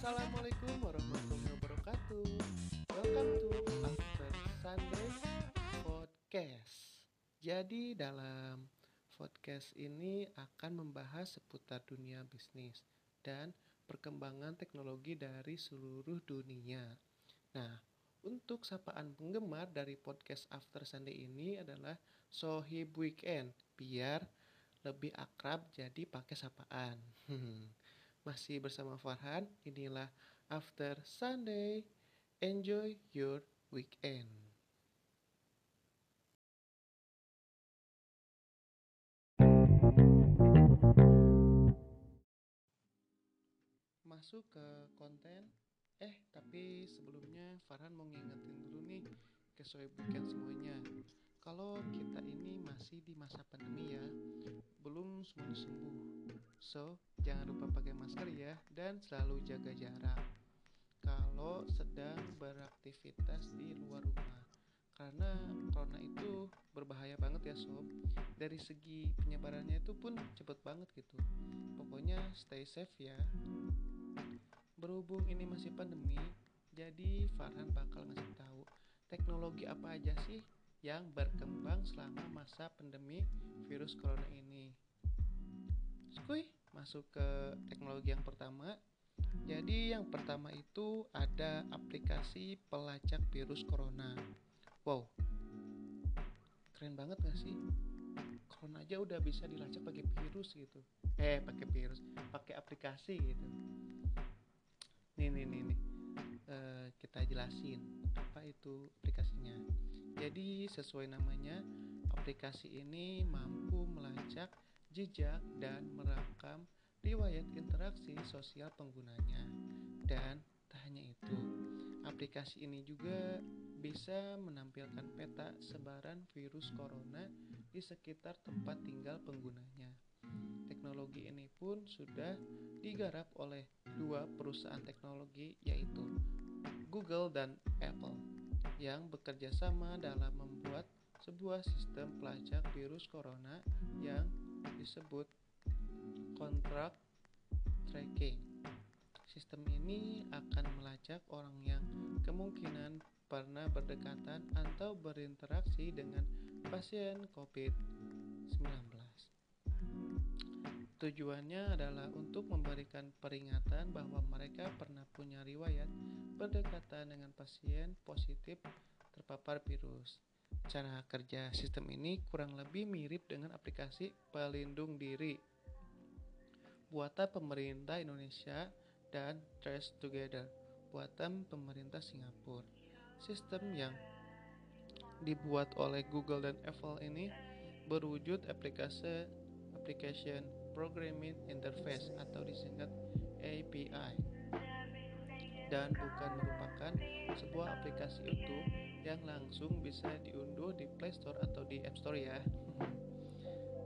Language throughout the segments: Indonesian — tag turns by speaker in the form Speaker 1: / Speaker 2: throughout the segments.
Speaker 1: Assalamualaikum warahmatullahi wabarakatuh. Welcome to After Sunday Podcast. Jadi dalam podcast ini akan membahas seputar dunia bisnis dan perkembangan teknologi dari seluruh dunia. Nah, untuk sapaan penggemar dari podcast After Sunday ini adalah Sohib Weekend biar lebih akrab jadi pakai sapaan. Masih bersama Farhan, inilah After Sunday. Enjoy your weekend. Masuk ke konten. Eh, tapi sebelumnya Farhan mau ngingetin dulu nih ke Sohib Weekend semuanya. Kalau kita ini masih di masa pandemi ya, belum semuanya sembuh. So, jangan lupa pakai masker ya dan selalu jaga jarak. Kalau sedang beraktivitas di luar rumah. Karena corona itu berbahaya banget ya sob. Dari segi penyebarannya itu pun cepet banget gitu. Pokoknya stay safe ya. Berhubung ini masih pandemi, jadi Farhan bakal ngasih tahu teknologi apa aja sih yang berkembang selama masa pandemi virus corona ini. Skuy, masuk ke teknologi yang pertama. Jadi yang pertama itu ada aplikasi pelacak virus corona. Wow, keren banget gak sih? Corona aja udah bisa dilacak pakai virus gitu. Eh, pakai virus, pakai aplikasi gitu. Nih nih nih nih, uh, kita jelasin apa itu aplikasinya. Jadi sesuai namanya, aplikasi ini mampu melacak jejak dan merekam riwayat interaksi sosial penggunanya. Dan tak hanya itu, aplikasi ini juga bisa menampilkan peta sebaran virus corona di sekitar tempat tinggal penggunanya. Teknologi ini pun sudah digarap oleh dua perusahaan teknologi yaitu Google dan Apple yang bekerja sama dalam membuat sebuah sistem pelacak virus corona yang disebut kontrak tracking. Sistem ini akan melacak orang yang kemungkinan pernah berdekatan atau berinteraksi dengan pasien COVID-19. Tujuannya adalah untuk memberikan peringatan bahwa mereka pernah punya riwayat berdekatan dengan pasien positif terpapar virus. Cara kerja sistem ini kurang lebih mirip dengan aplikasi pelindung diri buatan pemerintah Indonesia dan Trace Together buatan pemerintah Singapura. Sistem yang dibuat oleh Google dan Apple ini berwujud aplikasi application programming interface atau disingkat API dan bukan merupakan sebuah aplikasi utuh yang langsung bisa diunduh di Play Store atau di App Store ya.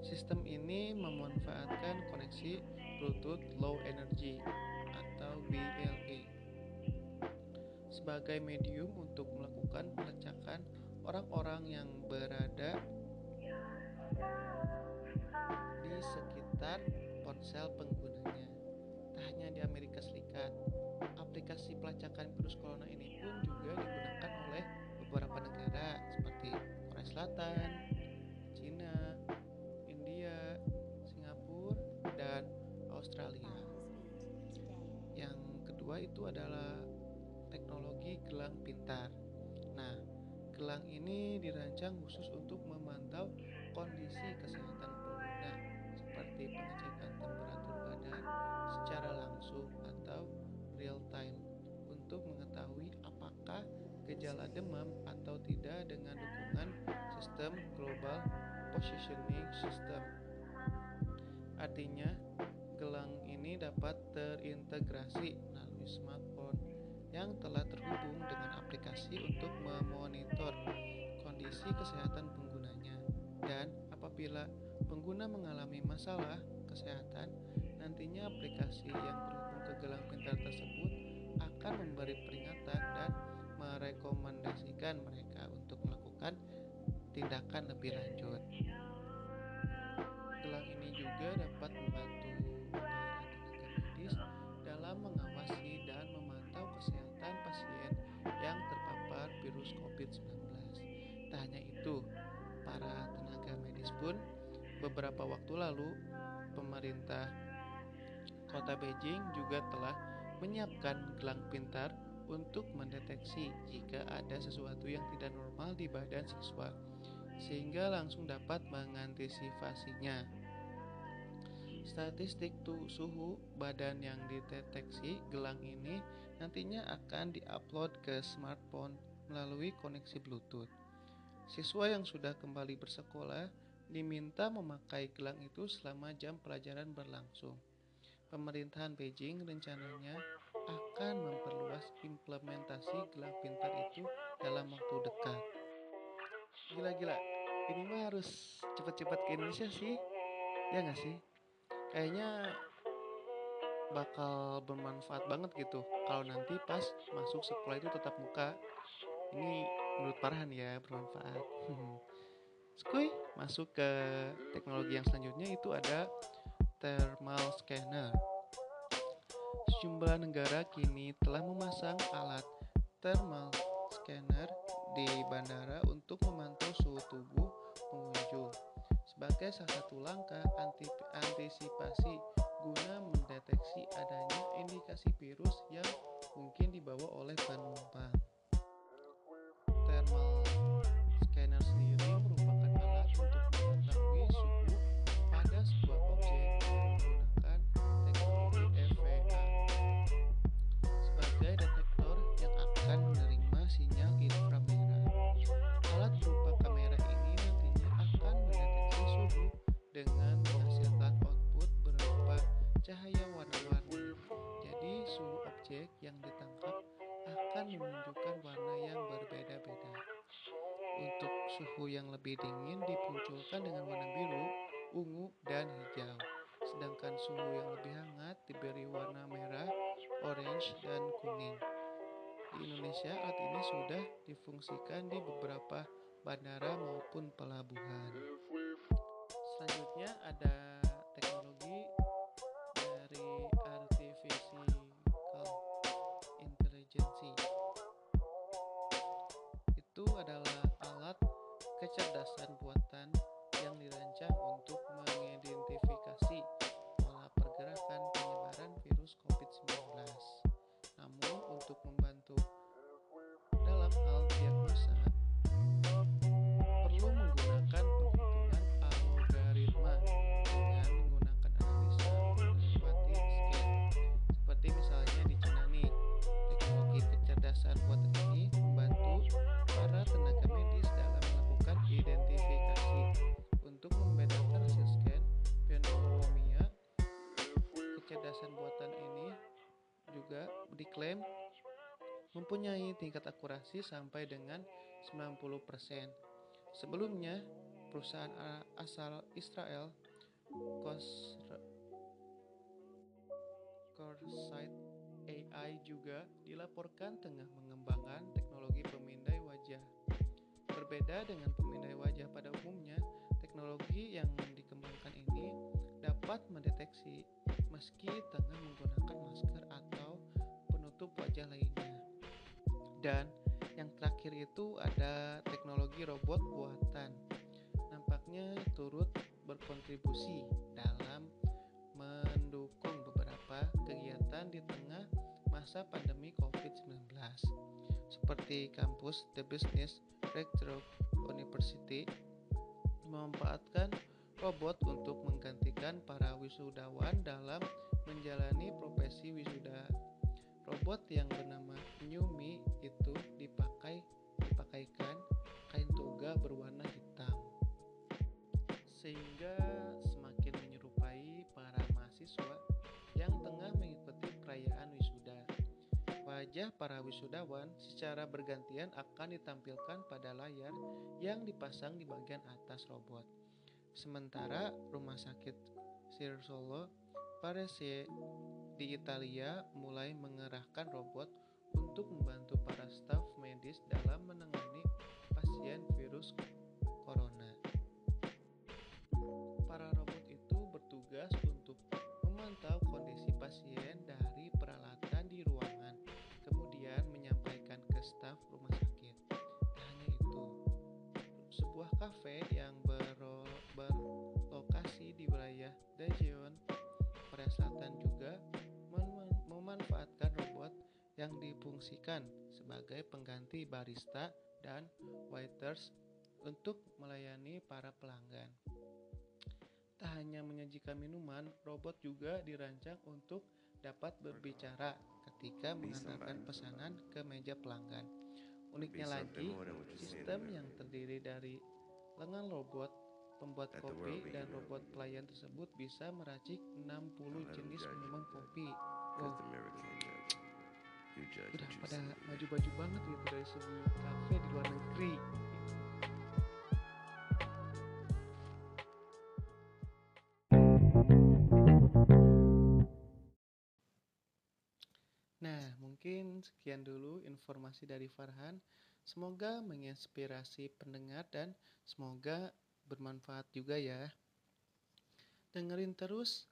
Speaker 1: Sistem ini memanfaatkan koneksi Bluetooth Low Energy atau BLE sebagai medium untuk melakukan pelacakan orang-orang yang berada sekitar ponsel penggunanya. Tak hanya di Amerika Serikat, aplikasi pelacakan virus corona ini pun juga digunakan oleh beberapa negara seperti Korea Selatan, Cina, India, Singapura, dan Australia. Yang kedua itu adalah teknologi gelang pintar. Nah, gelang ini dirancang khusus untuk memantau kondisi kesehatan pengecekan temperatur badan secara langsung atau real time untuk mengetahui apakah gejala demam atau tidak dengan dukungan sistem global positioning system. Artinya, gelang ini dapat terintegrasi melalui smartphone yang telah terhubung dengan aplikasi untuk memonitor kondisi kesehatan penggunanya dan apabila pengguna mengalami masalah kesehatan nantinya aplikasi yang terhubung ke gelang pintar tersebut akan memberi peringatan dan merekomendasikan mereka untuk melakukan tindakan lebih lanjut. Gelang ini juga dapat membantu beberapa waktu lalu pemerintah kota Beijing juga telah menyiapkan gelang pintar untuk mendeteksi jika ada sesuatu yang tidak normal di badan siswa, sehingga langsung dapat mengantisipasinya. Statistik suhu badan yang dideteksi gelang ini nantinya akan diupload ke smartphone melalui koneksi Bluetooth. Siswa yang sudah kembali bersekolah diminta memakai gelang itu selama jam pelajaran berlangsung. Pemerintahan Beijing rencananya akan memperluas implementasi gelang pintar itu dalam waktu dekat. Gila-gila, ini mah harus cepat-cepat ke Indonesia sih, ya nggak sih? Kayaknya bakal bermanfaat banget gitu kalau nanti pas masuk sekolah itu tetap muka. Ini menurut Parhan ya bermanfaat. Skuy, masuk ke teknologi yang selanjutnya itu ada thermal scanner. Sejumlah negara kini telah memasang alat thermal scanner di bandara untuk memantau suhu tubuh pengunjung sebagai salah satu langkah antisipasi guna mendeteksi adanya indikasi virus yang mungkin dibawa oleh penumpang. Thermal scanner sendiri merupakan alat untuk mengetahui suhu pada sebuah objek menggunakan teknologi EVA sebagai detektor yang akan menerima sinyal inframerah. Alat berupa kamera ini nantinya akan mendeteksi suhu dengan menghasilkan output berupa cahaya warna-warni. Jadi suhu objek yang ditangkap akan menunjukkan warna yang. Suhu yang lebih dingin dimunculkan dengan warna biru, ungu, dan hijau. Sedangkan suhu yang lebih hangat diberi warna merah, orange, dan kuning. Di Indonesia, alat ini sudah difungsikan di beberapa bandara maupun pelabuhan. Selanjutnya ada diklaim mempunyai tingkat akurasi sampai dengan 90%. Sebelumnya, perusahaan asal Israel Corsight AI juga dilaporkan tengah mengembangkan teknologi pemindai wajah. Berbeda dengan pemindai wajah pada umumnya, teknologi yang dikembangkan ini dapat mendeteksi meski tengah menggunakan masker atau penutup wajah lainnya. Dan yang terakhir itu ada teknologi robot buatan. Nampaknya turut berkontribusi dalam mendukung beberapa kegiatan di tengah masa pandemi COVID-19 seperti kampus The Business Breakthrough University memanfaatkan robot untuk menggantikan para wisudawan dalam menjalani profesi wisuda. Robot yang bernama Newmi itu dipakai dipakaikan kain toga berwarna hitam sehingga semakin menyerupai para mahasiswa yang tengah mengikuti perayaan wisuda. Wajah para wisudawan secara bergantian akan ditampilkan pada layar yang dipasang di bagian atas robot. Sementara Rumah Sakit Sir Solo Parese di Italia mulai mengerahkan robot untuk membantu para staf medis dalam menangani pasien virus corona. Para robot itu bertugas untuk memantau kondisi pasien dari peralatan di ruangan, kemudian menyampaikan ke staf rumah sakit. Tak hanya itu, sebuah kafe yang bero- ber- Daejeon, Korea difungsikan sebagai pengganti barista dan waiters untuk melayani para pelanggan. Tak hanya menyajikan minuman, robot juga dirancang untuk dapat berbicara ketika mengantarkan pesanan ke meja pelanggan. Uniknya lagi, sistem yang terdiri dari lengan robot pembuat kopi dan robot pelayan tersebut bisa meracik 60 jenis minuman kopi. Wow. Udah pada maju-maju banget gitu dari segi kafe di luar negeri. Nah, mungkin sekian dulu informasi dari Farhan. Semoga menginspirasi pendengar dan semoga bermanfaat juga ya. Dengerin terus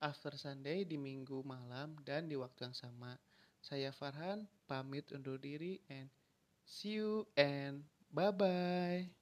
Speaker 1: After Sunday di minggu malam dan di waktu yang sama. Saya Farhan, pamit undur diri and see you and bye-bye.